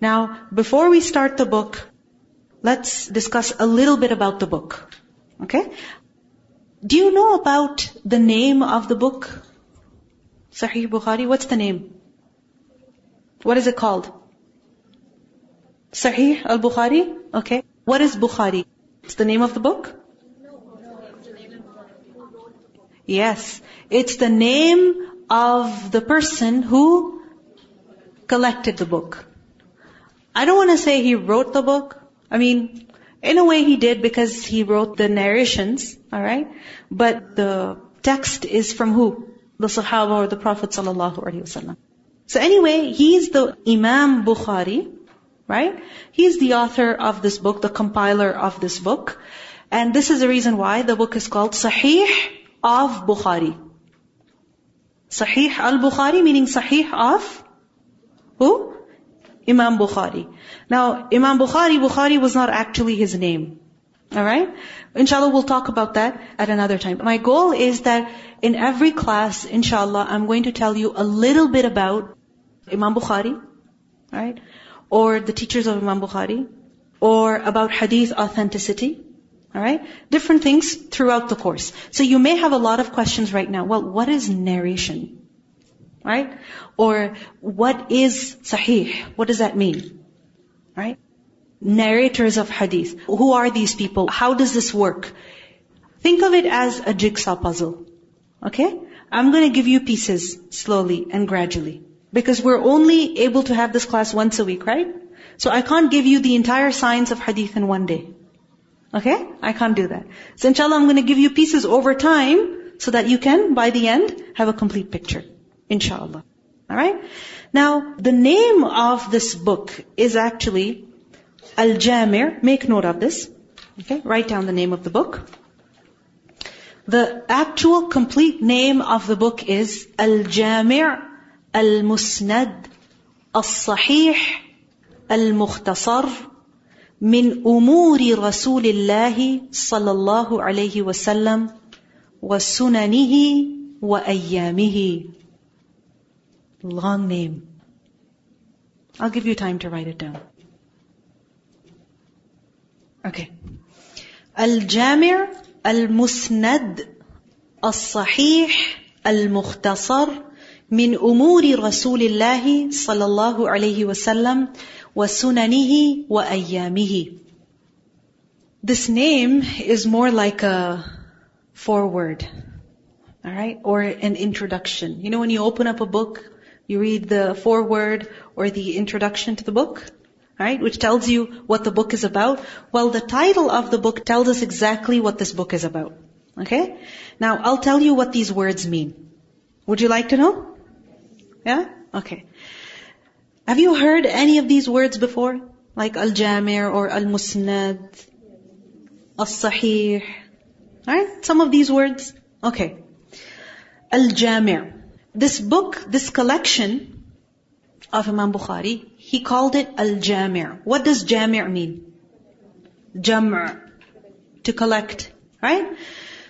Now, before we start the book, let's discuss a little bit about the book. Okay? Do you know about the name of the book? Sahih Bukhari, what's the name? What is it called? Sahih al-Bukhari? Okay. What is Bukhari? It's the name of the book? Yes. It's the name of the person who collected the book. I don't want to say he wrote the book. I mean, in a way he did because he wrote the narrations, alright? But the text is from who? The Sahaba or the Prophet wasallam. So anyway, he's the Imam Bukhari, right? He's the author of this book, the compiler of this book. And this is the reason why the book is called Sahih of Bukhari. Sahih al-Bukhari meaning Sahih of who? Imam Bukhari. Now, Imam Bukhari, Bukhari was not actually his name. Alright? Inshallah, we'll talk about that at another time. My goal is that in every class, inshallah, I'm going to tell you a little bit about Imam Bukhari, right? Or the teachers of Imam Bukhari, or about hadith authenticity, Alright? Different things throughout the course. So you may have a lot of questions right now. Well, what is narration? Right? Or what is sahih? What does that mean? Right? Narrators of hadith. Who are these people? How does this work? Think of it as a jigsaw puzzle. Okay? I'm to give you pieces slowly and gradually. Because we're only able to have this class once a week, right? So I can't give you the entire science of hadith in one day. Okay? I can't do that. So inshallah, I'm to give you pieces over time so that you can, by the end, have a complete picture. Inshallah. Alright? Now, the name of this book is actually Al-Jami'. Make note of this. Okay? Write down the name of the book. The actual complete name of the book is Al Jami' Al-Musnad Al-Sahih Al-Mukhtasar Min Umuri Rasulillah Sallallahu Alaihi Wasallam Wa Sunanihi Wa Ayyamihi Long name. I'll give you time to write it down. Okay. al-Jami' al-Musnad al-Sahih الصحيح المختصر من امور رسول الله صلى الله عليه وسلم وسننه وايامه this name is more like a foreword all right or an introduction you know when you open up a book you read the foreword or the introduction to the book, right, which tells you what the book is about. Well, the title of the book tells us exactly what this book is about. Okay? Now, I'll tell you what these words mean. Would you like to know? Yeah? Okay. Have you heard any of these words before? Like al-jami' or al-musnad, al-sahih. Alright? Some of these words. Okay. Al-jami'. This book, this collection of Imam Bukhari, he called it al-jami'. What does jami' mean? Jam' to collect, right?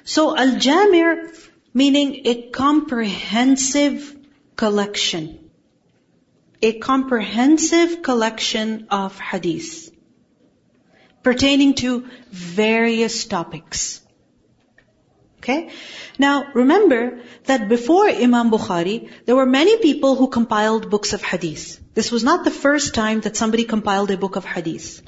So al-jami' meaning a comprehensive collection a comprehensive collection of hadith pertaining to various topics. Okay? Now, remember that before Imam Bukhari, there were many people who compiled books of hadith. This was not the first time that somebody compiled a book of hadith.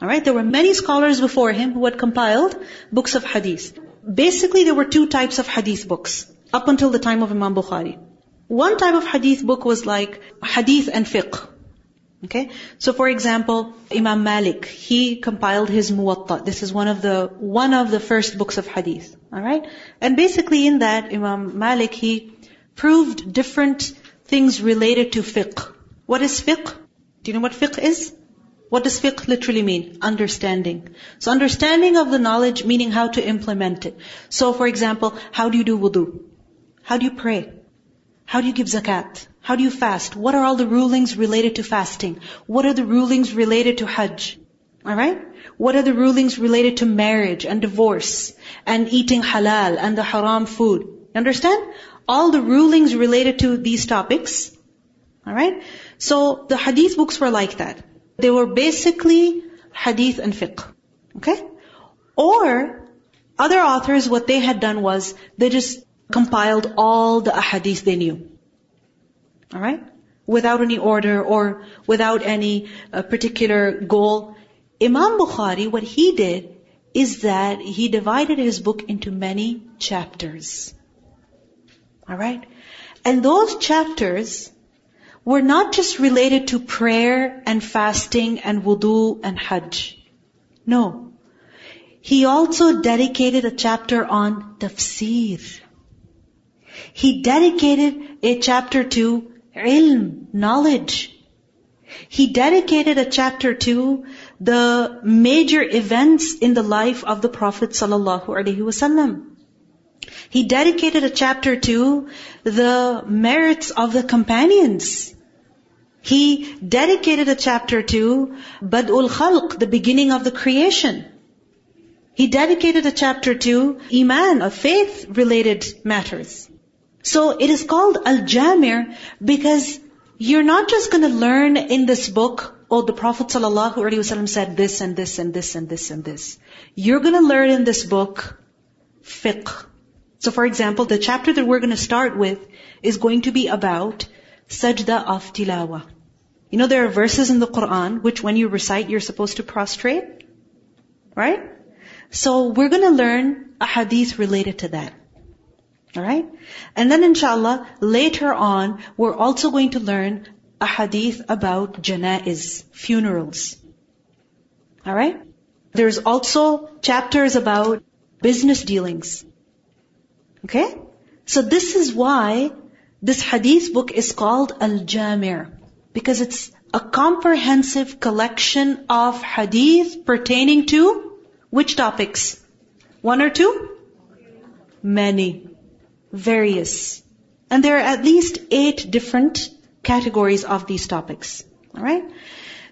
Alright? There were many scholars before him who had compiled books of hadith. Basically, there were two types of hadith books up until the time of Imam Bukhari. One type of hadith book was like hadith and fiqh. Okay? So for example, Imam Malik, he compiled his Muwatta. This is one of the, one of the first books of hadith. Alright? And basically in that, Imam Malik, he proved different things related to fiqh. What is fiqh? Do you know what fiqh is? What does fiqh literally mean? Understanding. So understanding of the knowledge meaning how to implement it. So for example, how do you do wudu? How do you pray? How do you give zakat? How do you fast? What are all the rulings related to fasting? What are the rulings related to hajj? Alright? What are the rulings related to marriage and divorce and eating halal and the haram food? You Understand? All the rulings related to these topics. Alright? So the hadith books were like that. They were basically hadith and fiqh. Okay? Or other authors, what they had done was they just compiled all the ahadith they knew. Alright? Without any order or without any uh, particular goal. Imam Bukhari, what he did is that he divided his book into many chapters. Alright? And those chapters were not just related to prayer and fasting and wudu and hajj. No. He also dedicated a chapter on tafsir. He dedicated a chapter to ilm, knowledge. He dedicated a chapter to the major events in the life of the Prophet sallallahu alaihi wasallam. He dedicated a chapter to the merits of the companions. He dedicated a chapter to Bad'ul Khalq, the beginning of the creation. He dedicated a chapter to Iman, of faith related matters. So it is called Al-Jami' because you're not just going to learn in this book, oh, the Prophet ﷺ said this and this and this and this and this. You're going to learn in this book fiqh. So for example, the chapter that we're going to start with is going to be about sajda of tilawa. You know, there are verses in the Quran which when you recite, you're supposed to prostrate. Right? So we're going to learn a hadith related to that. Alright? And then inshallah, later on, we're also going to learn a hadith about janaiz, funerals. Alright? There's also chapters about business dealings. Okay? So this is why this hadith book is called Al-Jami' because it's a comprehensive collection of hadith pertaining to which topics? One or two? Many. Various. And there are at least eight different categories of these topics. Alright?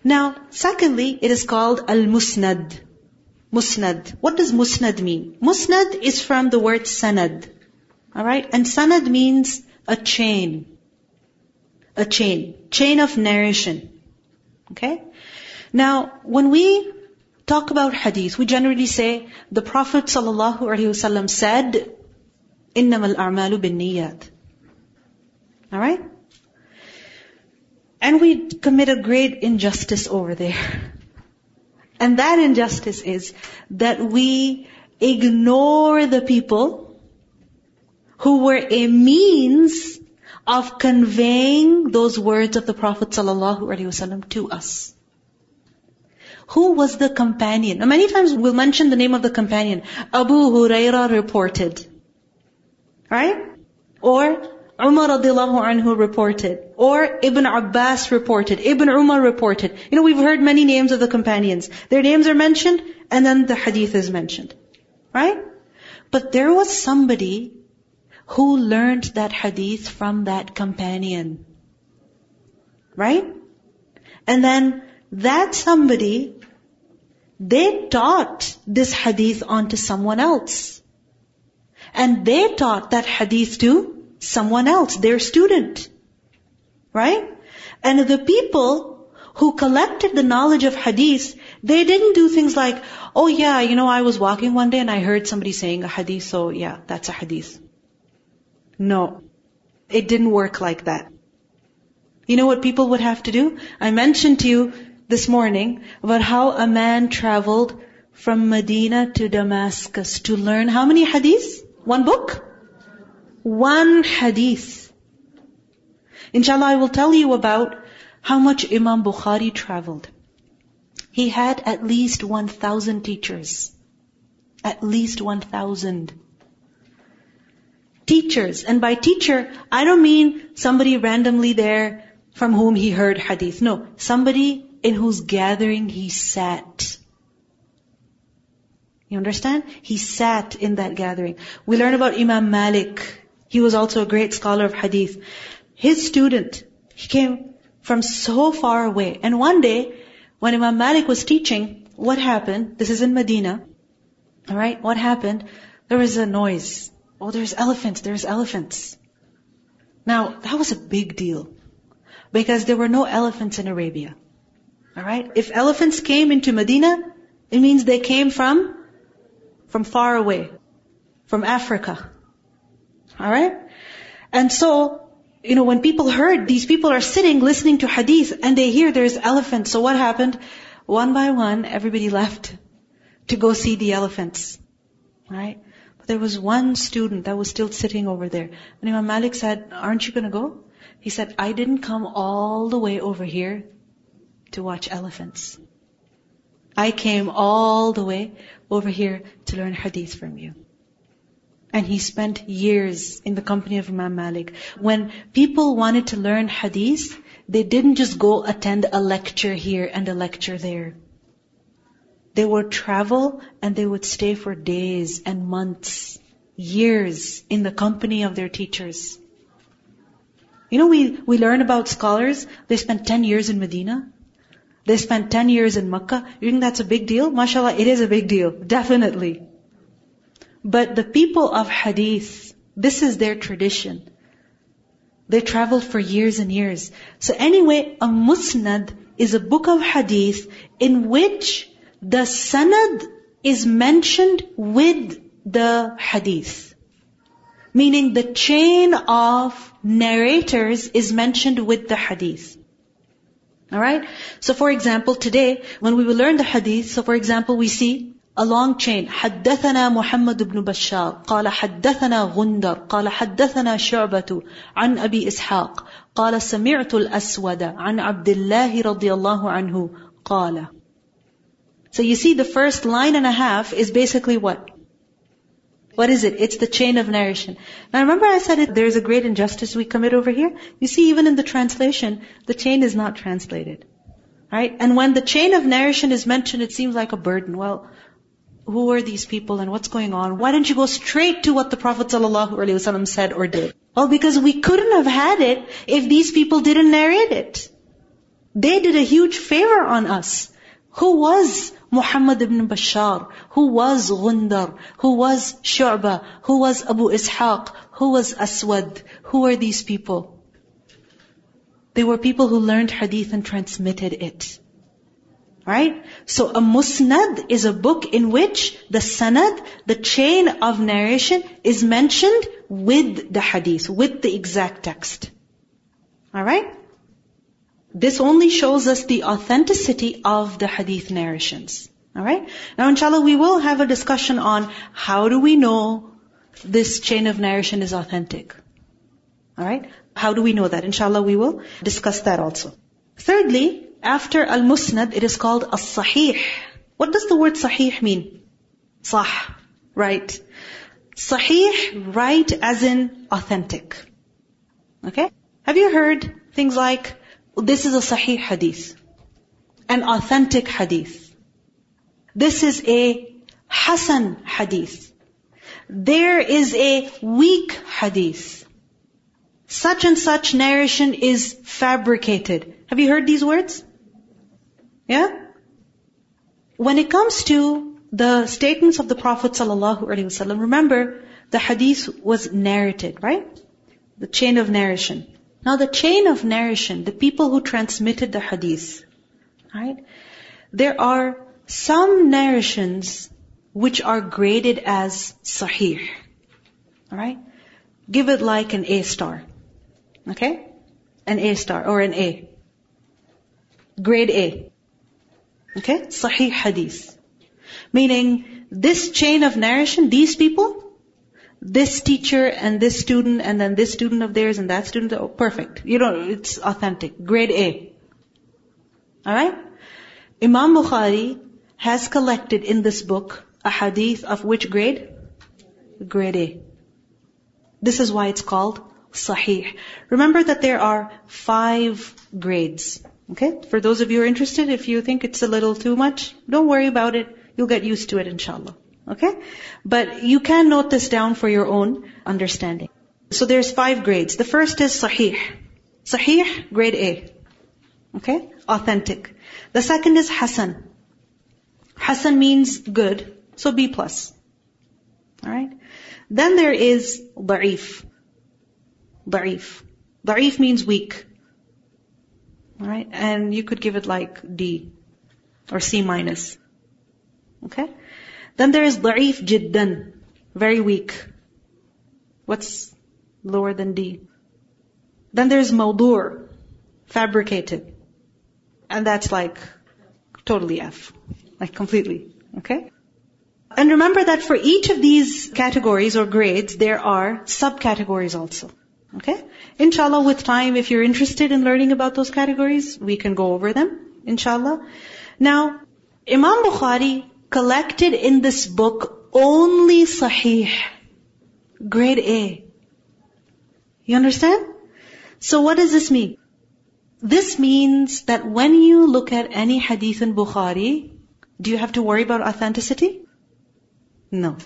Now, secondly, it is called Al-Musnad. Musnad. What does Musnad mean? Musnad is from the word sanad. Alright? And sanad means a chain. A chain. Chain of narration. Okay? Now, when we talk about hadith, we generally say the Prophet ﷺ said, إِنَّمَا الْأَعْمَالُ بِالنِّيَّاتِ Alright? And we commit a great injustice over there. And that injustice is that we ignore the people who were a means of conveying those words of the Prophet ﷺ to us. Who was the companion? Now many times we'll mention the name of the companion. Abu Huraira reported. Right? Or Umar radiallahu anhu reported. Or Ibn Abbas reported. Ibn Umar reported. You know, we've heard many names of the companions. Their names are mentioned, and then the hadith is mentioned. Right? But there was somebody who learned that hadith from that companion. Right? And then that somebody, they taught this hadith onto someone else. And they taught that hadith to someone else, their student. Right? And the people who collected the knowledge of hadith, they didn't do things like, oh yeah, you know, I was walking one day and I heard somebody saying a hadith, so yeah, that's a hadith. No. It didn't work like that. You know what people would have to do? I mentioned to you this morning about how a man traveled from Medina to Damascus to learn how many hadiths? One book? One hadith. Inshallah, I will tell you about how much Imam Bukhari traveled. He had at least 1,000 teachers. At least 1,000 teachers. And by teacher, I don't mean somebody randomly there from whom he heard hadith. No, somebody in whose gathering he sat. You understand? He sat in that gathering. We learn about Imam Malik. He was also a great scholar of hadith. His student, he came from so far away. And one day, when Imam Malik was teaching, what happened? This is in Medina. Alright, what happened? There was a noise. Oh, there's elephants, there's elephants. Now, that was a big deal. Because there were no elephants in Arabia. Alright? If elephants came into Medina, it means they came from, from far away. From Africa. Alright? And so, you know, when people heard these people are sitting listening to hadith and they hear there's elephants, so what happened? One by one, everybody left to go see the elephants. Right? But there was one student that was still sitting over there. And Imam Malik said, aren't you gonna go? He said, I didn't come all the way over here to watch elephants. I came all the way over here to learn hadith from you. And he spent years in the company of Imam Malik. When people wanted to learn hadith, they didn't just go attend a lecture here and a lecture there. They would travel and they would stay for days and months, years in the company of their teachers. You know, we, we learn about scholars, they spent 10 years in Medina. They spent 10 years in Makkah. You think that's a big deal? MashaAllah, it is a big deal. Definitely. But the people of Hadith, this is their tradition. They traveled for years and years. So anyway, a musnad is a book of hadith in which the sanad is mentioned with the hadith. Meaning the chain of narrators is mentioned with the hadith. Alright? So for example, today, when we will learn the hadith, so for example, we see a long chain. حدثنا محمد بن بشار قال حدثنا غندر قال حدثنا شعبة عن أبي إسحاق قال سمعت الأسود عن عبد الله رضي الله عنه قال So you see the first line and a half is basically what? What is it? It's the chain of narration. Now remember I said it, there's a great injustice we commit over here? You see even in the translation, the chain is not translated. Right? And when the chain of narration is mentioned, it seems like a burden. Well, who are these people and what's going on? Why don't you go straight to what the Prophet ﷺ said or did? Well, because we couldn't have had it if these people didn't narrate it. They did a huge favor on us. Who was Muhammad ibn Bashar? Who was Ghundar? Who was Shu'bah? Who was Abu Ishaq? Who was Aswad? Who are these people? They were people who learned hadith and transmitted it. Right? So a musnad is a book in which the sanad, the chain of narration is mentioned with the hadith, with the exact text. Alright? This only shows us the authenticity of the hadith narrations. Alright? Now inshallah we will have a discussion on how do we know this chain of narration is authentic. Alright? How do we know that? Inshallah we will discuss that also. Thirdly, after al-musnad, it is called as-sahih. What does the word sahih mean? Sah, right. Sahih, right as in authentic. Okay? Have you heard things like, this is a sahih hadith. An authentic hadith. This is a hasan hadith. There is a weak hadith. Such and such narration is fabricated. Have you heard these words? Yeah? When it comes to the statements of the Prophet ﷺ, remember the hadith was narrated, right? The chain of narration. Now the chain of narration, the people who transmitted the hadith, right? There are some narrations which are graded as sahih. Alright? Give it like an A star. Okay? An A star or an A. Grade A. Okay? Sahih hadith. Meaning, this chain of narration, these people, this teacher and this student and then this student of theirs and that student, oh, perfect. You know, it's authentic. Grade A. Alright? Imam Bukhari has collected in this book a hadith of which grade? Grade A. This is why it's called Sahih. Remember that there are five grades. Okay? For those of you who are interested, if you think it's a little too much, don't worry about it. You'll get used to it inshallah. Okay? But you can note this down for your own understanding. So there's five grades. The first is Sahih. Sahih, grade A. Okay? Authentic. The second is Hasan. Hasan means good, so B plus. Alright? Then there is Da'if. Da'if. Da'if means weak. Alright? And you could give it like D or C minus. Okay? Then there is da'if jiddan. Very weak. What's lower than D? Then there's mawdu'. Fabricated. And that's like totally F. Like completely. Okay? And remember that for each of these categories or grades, there are subcategories also. Okay? Inshallah, with time, if you're interested in learning about those categories, we can go over them. Inshallah. Now, Imam Bukhari collected in this book only Sahih. Grade A. You understand? So what does this mean? This means that when you look at any hadith in Bukhari, do you have to worry about authenticity? No.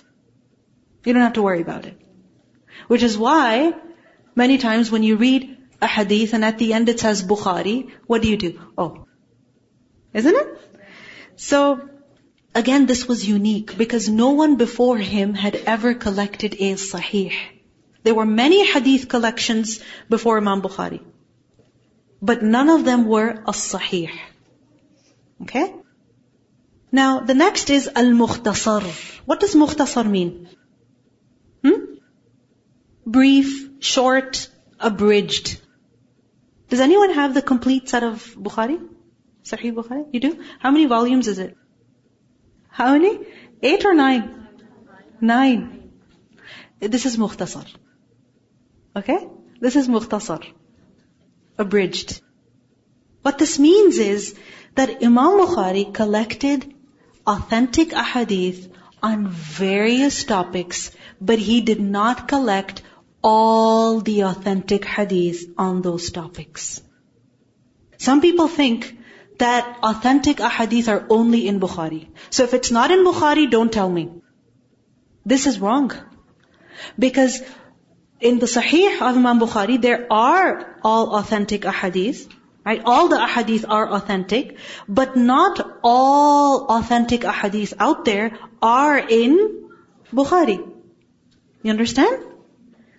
You don't have to worry about it. Which is why many times when you read a hadith and at the end it says Bukhari, what do you do? Oh. Isn't it? So, again, this was unique because no one before him had ever collected a sahih. There were many hadith collections before Imam Bukhari. But none of them were a sahih. Okay? Now, the next is al-mukhtasar. What does mukhtasar mean? Hmm? Brief, short, abridged. Does anyone have the complete set of Bukhari? Sahih Bukhari? You do? How many volumes is it? How many? Eight or nine? Nine. This is mukhtasar. Okay? This is mukhtasar. Abridged. What this means is that Imam Bukhari collected authentic ahadith on various topics, but he did not collect all the authentic hadith on those topics. Some people think that authentic ahadith are only in Bukhari. So if it's not in Bukhari, don't tell me. This is wrong. Because in the Sahih of Imam Bukhari, there are all authentic ahadith. Right? All the ahadith are authentic, but not all authentic ahadith out there are in Bukhari. You understand?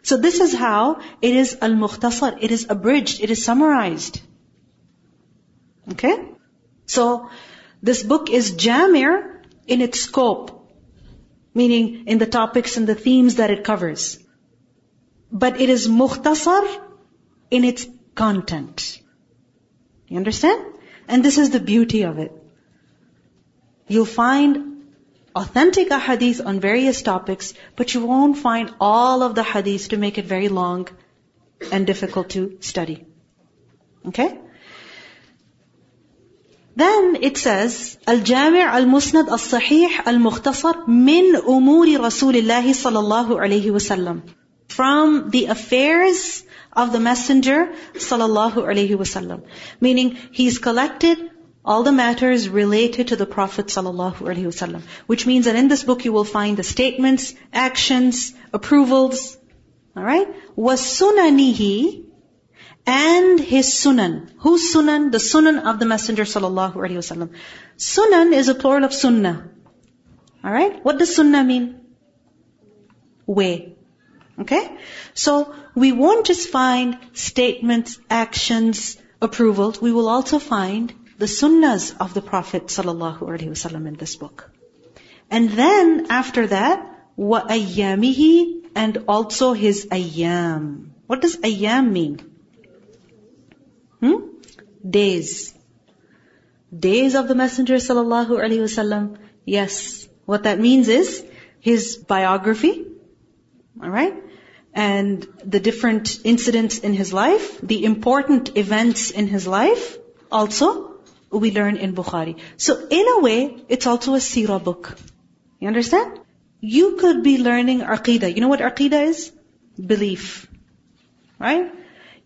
So this is how it is al-mukhtasar. It is abridged. It is summarized. Okay? So, this book is jami' in its scope. Meaning in the topics and the themes that it covers. But it is mukhtasar in its content. You understand? And this is the beauty of it. You'll find authentic ahadith on various topics, but you won't find all of the hadith to make it very long and difficult to study. Okay? Then it says, Al-Jami' al-Musnad al-Sahih al-Mukhtasar min umuri Rasulillah sallallahu alayhi wasallam. From the affairs of the Messenger sallallahu alaihi wasallam. Meaning, he's collected all the matters related to the Prophet sallallahu alaihi wasallam. Which means that in this book you will find the statements, actions, approvals. Alright? وَسُنَنِهِ and his sunan. Whose sunan? The sunan of the Messenger sallallahu alaihi wasallam. Sunan is a plural of sunnah. Alright? What does sunnah mean? Way. Okay? So, we won't just find statements, actions, approvals. We will also find the sunnahs of the Prophet sallallahu alaihi wasallam in this book. And then, after that, wa ayyamihi and also his ayyam. What does ayyam mean? Hmm? Days. Days of the Messenger sallallahu alaihi wasallam. Yes. What that means is his biography. Alright? and the different incidents in his life, the important events in his life, also we learn in Bukhari. So in a way, it's also a seerah book. You understand? You could be learning aqidah. You know what aqidah is? Belief. Right?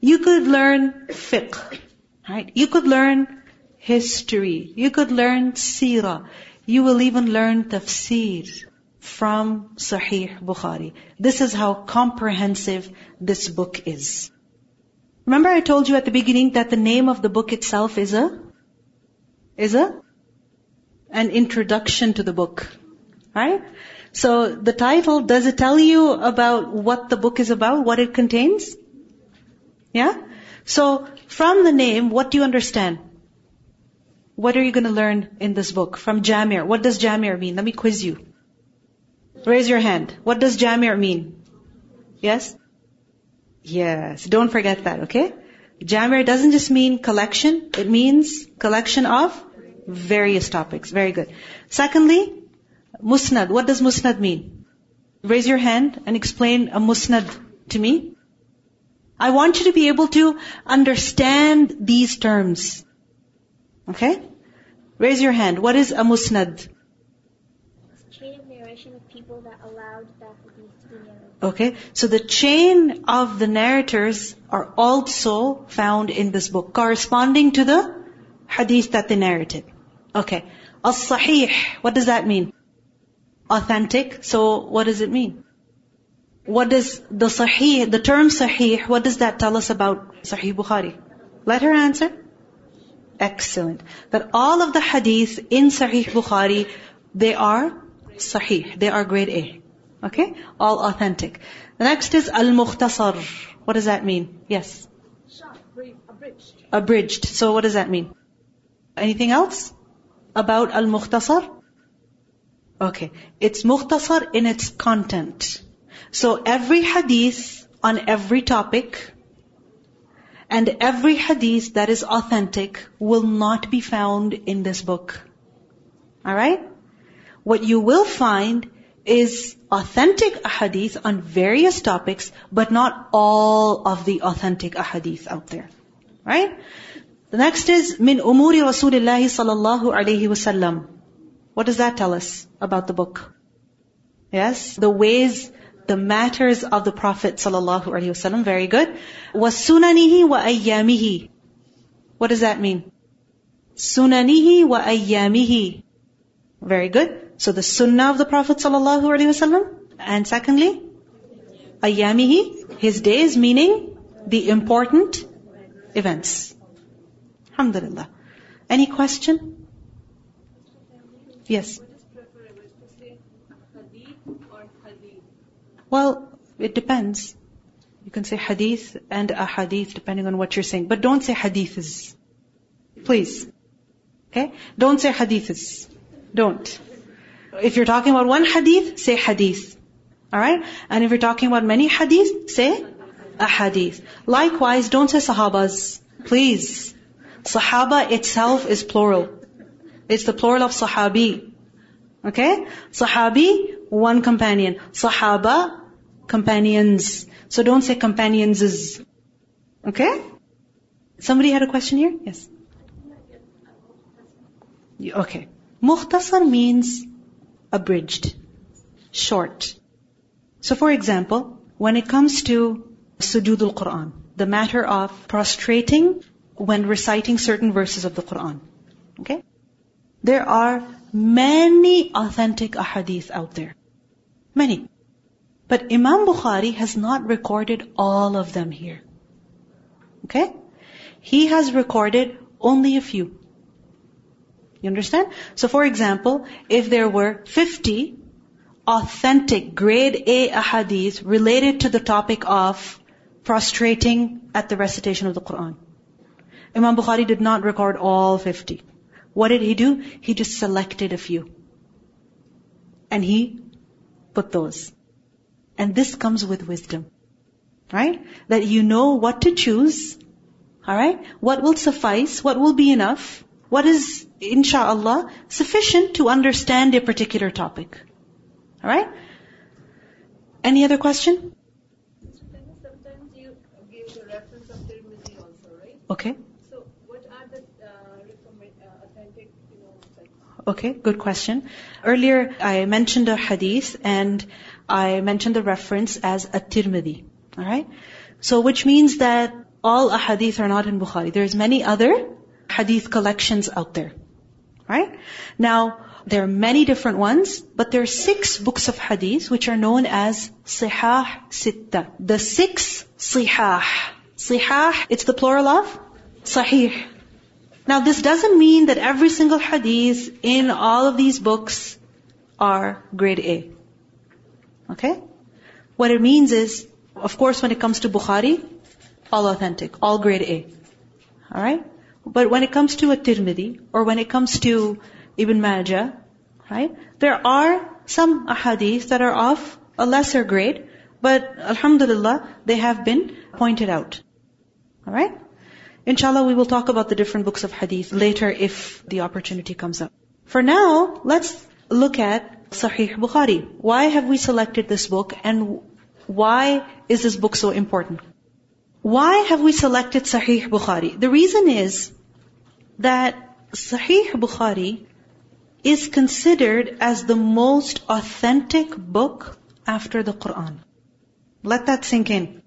You could learn fiqh. Right? You could learn history. You could learn seerah. You will even learn tafsir from Sahih Bukhari. This is how comprehensive this book is. Remember I told you at the beginning that the name of the book itself is a, is a, an introduction to the book. Right? So the title, does it tell you about what the book is about, what it contains? Yeah? So From the name, what do you understand? What are you going to learn in this book? From Jami'. What does Jami' mean? Let me quiz you. Raise your hand. What does Jami' mean? Yes? Yes. Don't forget that, okay? Jami' doesn't just mean collection. It means collection of various topics. Very good. Secondly, musnad. What does musnad mean? Raise your hand and explain a musnad to me. I want you to be able to understand these terms. Okay? Raise your hand. What is a musnad? chain of narration of people that allowed that hadith to be narrated. Okay, so the chain of the narrators are also found in this book, corresponding to the hadith that they narrated. Okay, as-sahih, what does that mean? Authentic. So what does it mean? What does the sahih, the term sahih, what does that tell us about Sahih Bukhari? Let her answer. Excellent. That all of the hadith in Sahih Bukhari, they are sahih. They are grade A. Okay? All authentic. The next is al-mukhtasar. What does that mean? Yes. Abridged. Abridged. So what does that mean? Anything else? About al-mukhtasar? Okay. It's mukhtasar in its content. So every hadith on every topic and every hadith that is authentic will not be found in this book. Alright? What you will find is authentic ahadith on various topics, but not all of the authentic ahadith out there. Right? The next is min umuri Rasulillahi sallallahu alayhi wasallam. What does that tell us about the book? Yes, the ways, the matters of the Prophet sallallahu alayhi wasallam. Very good. Wa ayyamihi. What does that mean? Wa ayyamihi. Very good. So the sunnah of the Prophet sallallahu alaihi wasallam. And secondly, ayyamihi, his days, meaning the important events. Alhamdulillah. Any question? Yes. Well, it depends. You can say hadith and a hadith depending on what you're saying. But don't say hadiths. Please. Okay? Don't say hadiths. Don't. If you're talking about one hadith, say hadith. Alright? And if you're talking about many hadith, say a hadith. Likewise, don't say sahabas. Please. Sahaba itself is plural. It's the plural of sahabi. Okay? Sahabi, one companion. Sahaba, companions. So don't say companions. is, Okay? Somebody had a question here? Yes. Okay. Mukhtasar means abridged, short. So for example, when it comes to sujudul Quran, the matter of prostrating when reciting certain verses of the Quran. Okay? There are many authentic ahadith out there. Many. But Imam Bukhari has not recorded all of them here. Okay? He has recorded only a few. You understand? So for example, if there were 50 authentic grade A ahadith related to the topic of prostrating at the recitation of the Quran. Imam Bukhari did not record all 50. What did he do? He just selected a few. And he put those. And this comes with wisdom. Right? That you know what to choose. Alright? What will suffice? What will be enough? What is, insha'Allah, sufficient to understand a particular topic. Alright? Any other question? Sometimes you give the reference of Tirmidhi also, right? Okay. So what are the uh, uh, authentic, you know, like Okay, good question. Earlier I mentioned a hadith and I mentioned the reference as At-Tirmidhi. Alright? So which means that all ahadith are not in Bukhari. There's many other hadith collections out there. Right? Now, there are many different ones, but there are six books of hadith which are known as Sihah Sitta. The six Sihah. Sihah, it's the plural of Sahih. Now this doesn't mean that every single hadith in all of these books are grade A. Okay? What it means is, of course when it comes to Bukhari, all authentic, all grade A. Alright? But when it comes to a Tirmidhi, or when it comes to Ibn Majah, right? There are some ahadith that are of a lesser grade, but alhamdulillah, they have been pointed out. Alright? Inshallah, we will talk about the different books of hadith later if the opportunity comes up. For now, let's look at Sahih Bukhari. Why have we selected this book and why is this book so important? Why have we selected Sahih Bukhari? The reason is that Sahih Bukhari is considered as the most authentic book after the Quran. Let that sink in.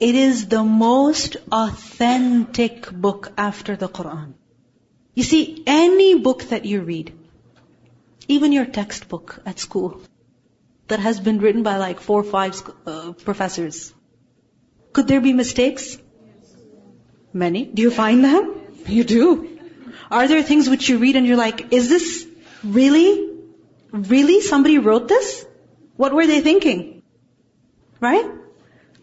It is the most authentic book after the Quran. You see, any book that you read, even your textbook at school, that has been written by like four or five uh, professors, could there be mistakes? Many. Do you find them? You do. Are there things which you read and you're like, is this really, really somebody wrote this? What were they thinking? Right?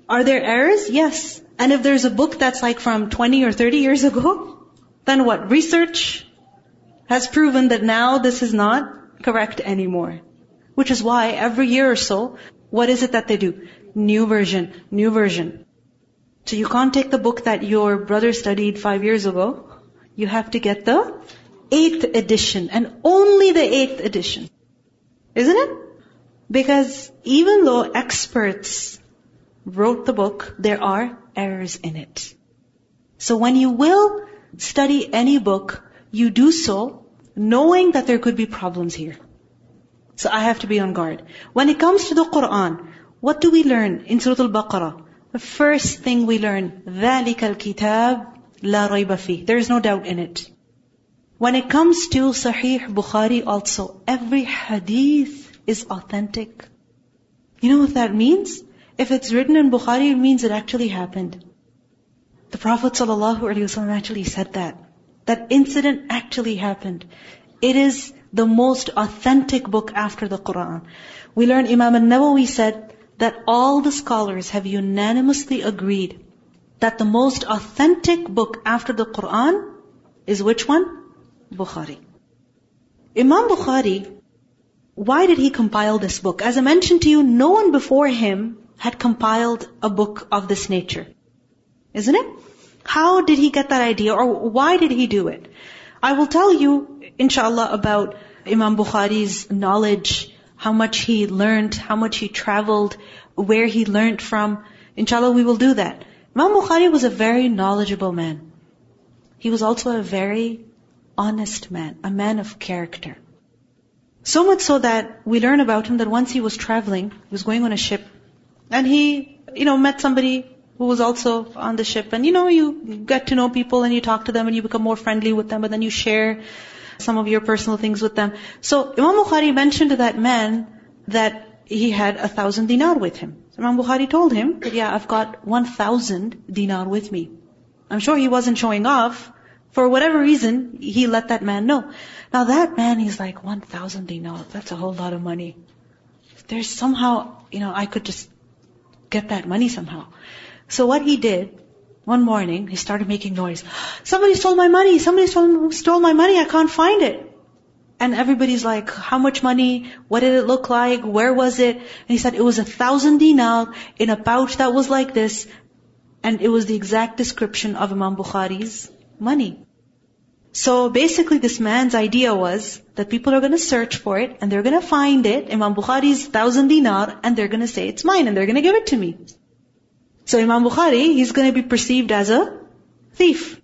Are there errors? Yes. And if there's a book that's like from 20 or 30 years ago, then what? Research has proven that now this is not correct anymore. Which is why every year or so, what is it that they do? New version, new version. So you can't take the book that your brother studied five years ago. You have to get the eighth edition and only the eighth edition. Isn't it? Because even though experts wrote the book, there are errors in it. So when you will study any book, you do so knowing that there could be problems here. So I have to be on guard. When it comes to the Quran, what do we learn in Surah Al-Baqarah? The first thing we learn, ذَلِكَ الْكِتَابِ لَا رَيْبَ فِيهِ There is no doubt in it. When it comes to Sahih Bukhari also, every hadith is authentic. You know what that means? If it's written in Bukhari, it means it actually happened. The Prophet ﷺ actually said that. That incident actually happened. It is the most authentic book after the Quran. We learn Imam al-Nawawi said that all the scholars have unanimously agreed that the most authentic book after the Quran is which one? Bukhari. Imam Bukhari, why did he compile this book? As I mentioned to you, no one before him had compiled a book of this nature. Isn't it? How did he get that idea or why did he do it? I will tell you, inshallah, about Imam Bukhari's knowledge, how much he learned, how much he traveled, where he learned from. Inshallah, we will do that. Imam Bukhari was a very knowledgeable man. He was also a very honest man, a man of character. So much so that we learn about him that once he was traveling, he was going on a ship, and he, you know, met somebody who was also on the ship. And you know, you get to know people and you talk to them and you become more friendly with them, and then you share some of your personal things with them. So Imam Bukhari mentioned to that man that he had a thousand dinar with him. So Imam Bukhari told him that, yeah, I've got one thousand dinar with me. I'm sure he wasn't showing off. For whatever reason, he let that man know. Now that man, he's like, 1,000 dinar, that's a whole lot of money. There's somehow, you know, I could just get that money somehow. So what he did, one morning, he started making noise. Somebody stole my money, somebody stole, stole my money, I can't find it. And everybody's like, how much money? What did it look like? Where was it? And he said, it was a thousand dinar in a pouch that was like this. And it was the exact description of Imam Bukhari's money. So basically this man's idea was that people are going to search for it and they're going to find it, Imam Bukhari's thousand dinar, and they're going to say it's mine and they're going to give it to me. So Imam Bukhari, he's going to be perceived as a thief.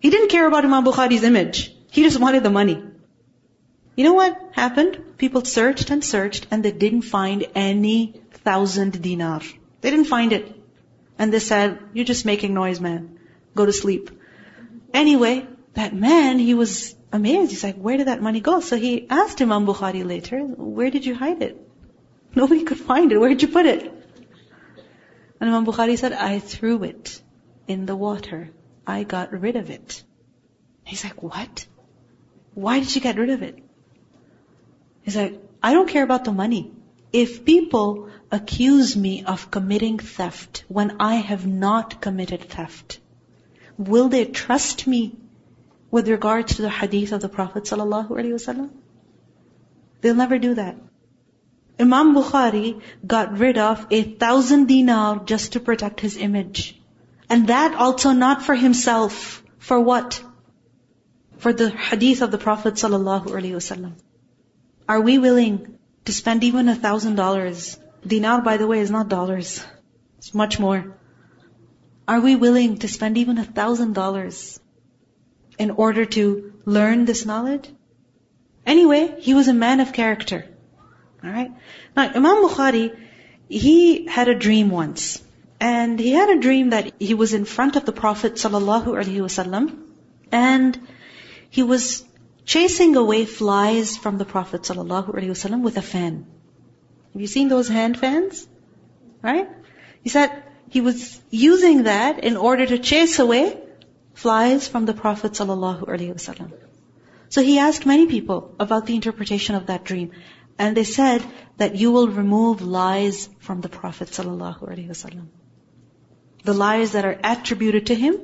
He didn't care about Imam Bukhari's image. He just wanted the money. You know what happened? People searched and searched and they didn't find any thousand dinar. They didn't find it. And they said, you're just making noise, man. Go to sleep. Anyway, that man, he was amazed. He's like, where did that money go? So he asked Imam Bukhari later, where did you hide it? Nobody could find it. Where did you put it? And Imam Bukhari said, I threw it in the water. I got rid of it. He's like, what? Why did you get rid of it? He's like, I don't care about the money. If people accuse me of committing theft when I have not committed theft, will they trust me with regards to the hadith of the Prophet sallallahu alaihi wasallam? They'll never do that. Imam Bukhari got rid of a thousand dinar just to protect his image. And that also not for himself. For what? For the hadith of the Prophet wasallam. Are we willing to spend even a thousand dollars? Dinar, by the way, is not dollars. It's much more. Are we willing to spend even a thousand dollars in order to learn this knowledge? Anyway, he was a man of character. Alright? Now, Imam Bukhari, he had a dream once. And he had a dream that he was in front of the Prophet wasallam, and he was chasing away flies from the Prophet wasallam with a fan. Have you seen those hand fans? Right? He said he was using that in order to chase away flies from the Prophet wasallam. So he asked many people about the interpretation of that dream. And they said that you will remove lies from the Prophet ﷺ. The lies that are attributed to him,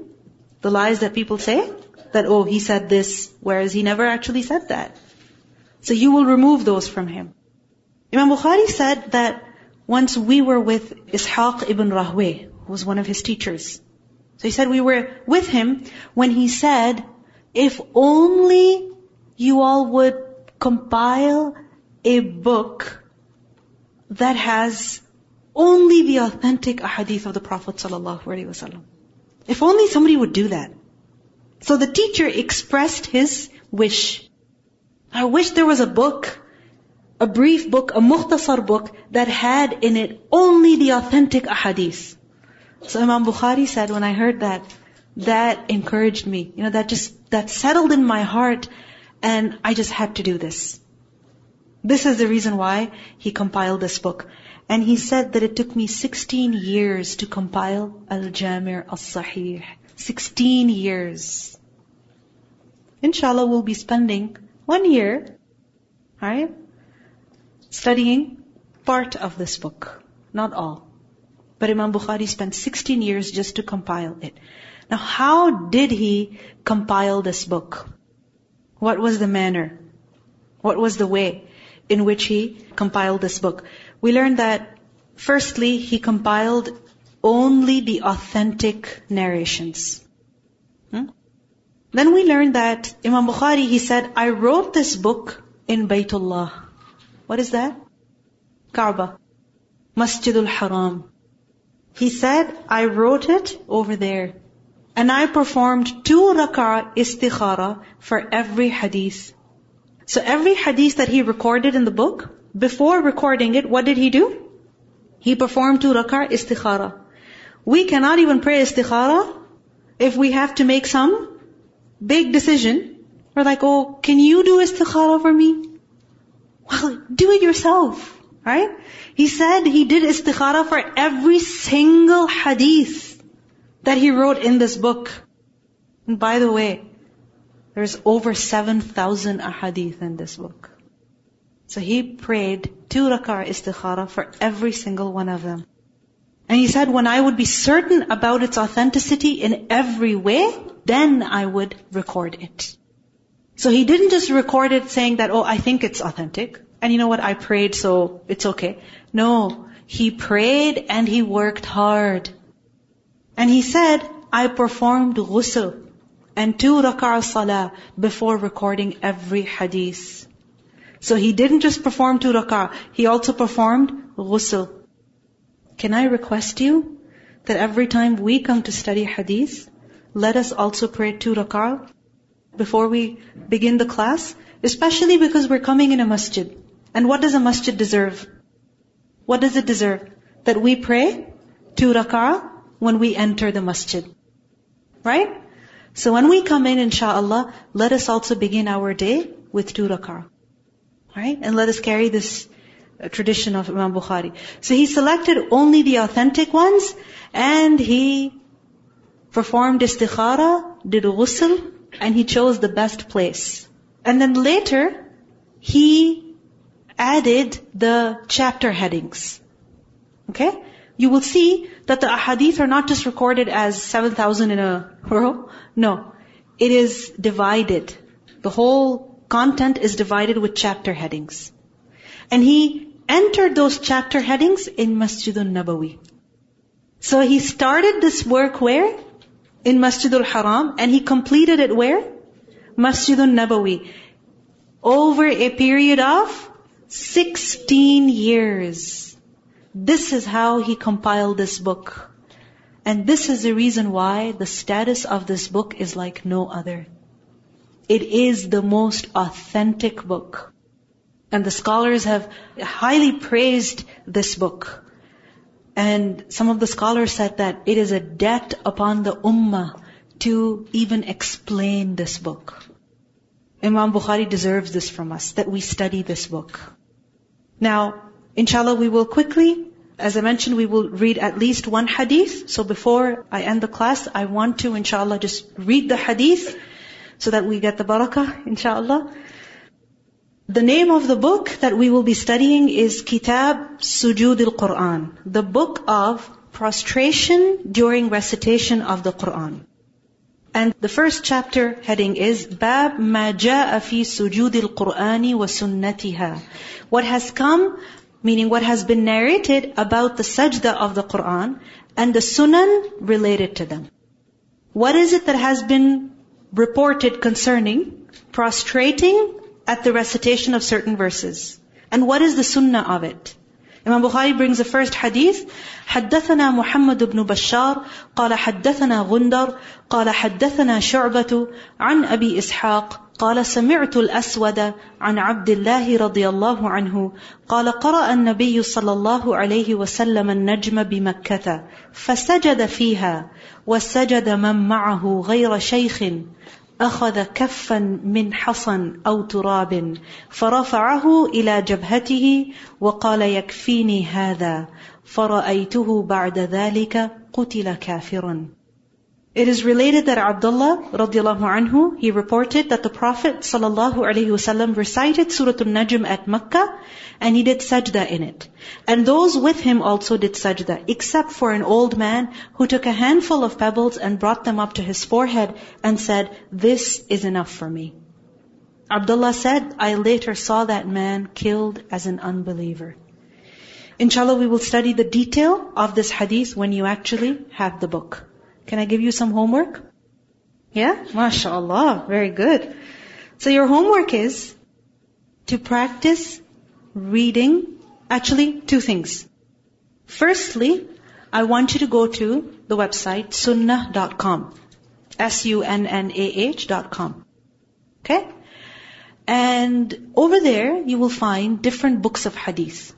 the lies that people say, that oh, he said this, whereas he never actually said that. So you will remove those from him. Imam Bukhari said that once we were with Ishaq ibn Rahwayh, who was one of his teachers. So he said we were with him when he said, if only you all would compile a book that has only the authentic ahadith of the Prophet ﷺ. If only somebody would do that. So the teacher expressed his wish. I wish there was a book, a brief book, a mukhtasar book that had in it only the authentic ahadith. So Imam Bukhari said, when I heard that, that encouraged me. You know, that just, that settled in my heart and I just had to do this. This is the reason why he compiled this book. And he said that it took me 16 years to compile Al-Jami' Al-Sahih. 16 years. Inshallah, we'll be spending one year, right, studying part of this book, not all. But Imam Bukhari spent 16 years just to compile it. Now, how did he compile this book? What was the manner? What was the way? In which he compiled this book. We learned that firstly, he compiled only the authentic narrations. Hmm? Then we learned that Imam Bukhari, he said, I wrote this book in Baytullah. What is that? Kaaba. Masjidul Haram. He said, I wrote it over there. And I performed two rak'ah istikhara for every hadith so every hadith that he recorded in the book, before recording it, what did he do? He performed two rak'ah istikhara. We cannot even pray istikhara if we have to make some big decision. We're like, oh, can you do istikhara for me? Well, do it yourself. Right? He said he did istikhara for every single hadith that he wrote in this book. And by the way, there's over 7,000 ahadith in this book. So he prayed two rak'ah istikhara for every single one of them. And he said, when I would be certain about its authenticity in every way, then I would record it. So he didn't just record it saying that, oh, I think it's authentic. And you know what, I prayed so it's okay. No, he prayed and he worked hard. And he said, I performed ghusl and two rak'ah salah before recording every hadith. So he didn't just perform two rak'ah, he also performed ghusl. Can I request you that every time we come to study hadith, let us also pray two rak'ah before we begin the class, especially because we're coming in a masjid. And what does a masjid deserve? What does it deserve? That we pray two rak'ah when we enter the masjid. Right? So when we come in, inshallah, let us also begin our day with two rak'ah. Right? And let us carry this uh, tradition of Imam Bukhari. So he selected only the authentic ones and he performed istikhara, did ghusl, and he chose the best place. And then later, he added the chapter headings. Okay? You will see that the ahadith are not just recorded as 7,000 in a row. No. It is divided. The whole content is divided with chapter headings. And he entered those chapter headings in Masjidun Nabawi. So he started this work where? In Masjidul Haram and he completed it where? Masjidun Nabawi. Over a period of 16 years. This is how he compiled this book. And this is the reason why the status of this book is like no other. It is the most authentic book. And the scholars have highly praised this book. And some of the scholars said that it is a debt upon the ummah to even explain this book. Imam Bukhari deserves this from us, that we study this book. Now, inshallah, we will quickly, as I mentioned, we will read at least one hadith. So before I end the class, I want to, inshallah, just read the hadith so that we get the barakah, inshallah. The name of the book that we will be studying is Kitab Sujud al-Quran, the book of prostration during recitation of the Quran. And the first chapter heading is Bab ma ja'a fi sujud al-Qur'ani wa sunnatiha. What has come, meaning what has been narrated about the sajda of the Quran and the sunan related to them. What is it that has been reported concerning prostrating at the recitation of certain verses? And what is the sunnah of it? Imam Bukhari brings the first hadith. حدثنا محمد بن بشار قال حدثنا غندر قال حدثنا شعبة عن أبي إسحاق قال سمعت الأسود عن عبد الله رضي الله عنه. قال قرأ النبي صلى الله عليه وسلم النجم بمكة فسجد فيها وسجد من معه غير شيخ أخذ كفا من حصى أو تراب فرفعه إلى جبهته وقال يكفيني هذا. فرأيته بعد ذلك قتل كافرا. It is related that Abdullah radiallahu anhu, he reported that the Prophet sallallahu alaihi wasallam recited Surah Al-Najm at Makkah and he did sajda in it. And those with him also did sajda, except for an old man who took a handful of pebbles and brought them up to his forehead and said, this is enough for me. Abdullah said, I later saw that man killed as an unbeliever. Inshallah, we will study the detail of this hadith when you actually have the book. Can I give you some homework? Yeah? MashaAllah. Very good. So your homework is to practice reading, actually two things. Firstly, I want you to go to the website sunnah.com. S-U-N-N-A-H dot com. Okay? And over there, you will find different books of hadith.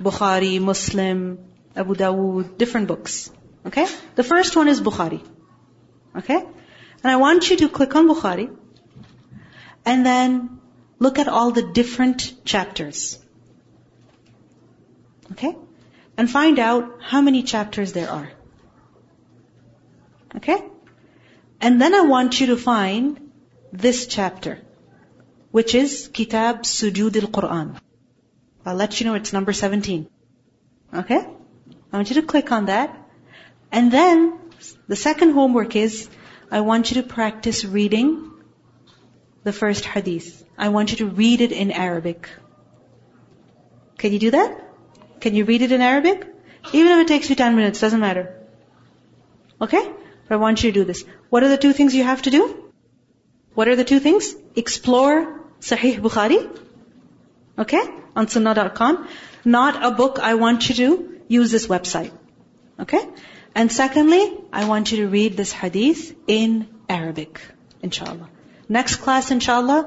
Bukhari, Muslim, Abu Dawood, different books. Okay? The first one is Bukhari. Okay? And I want you to click on Bukhari and then look at all the different chapters. Okay? And find out how many chapters there are. Okay? And then I want you to find this chapter, which is Kitab Sujud al-Quran. I'll let you know it's number 17. Okay? I want you to click on that. And then, the second homework is, I want you to practice reading the first hadith. I want you to read it in Arabic. Can you do that? Can you read it in Arabic? Even if it takes you 10 minutes, doesn't matter. Okay? But I want you to do this. What are the two things you have to do? What are the two things? Explore Sahih Bukhari. Okay? On sunnah.com. Not a book. I want you to use this website. Okay? And secondly, I want you two read this hadith in Arabic, inshallah. Next class, inshallah,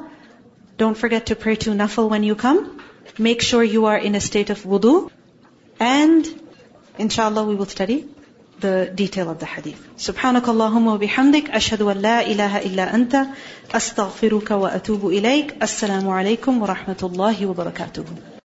don't forget to pray to nafil when you come. Make sure you are in a state of wudu. And inshallah, we will study the detail of the hadith. Subhanakallahumma bihamdik, ashhadu an la ilaha illa anta, astaghfiruka wa atubu ilayk. Assalamu alaykum wa rahmatullahi wa barakatuhu.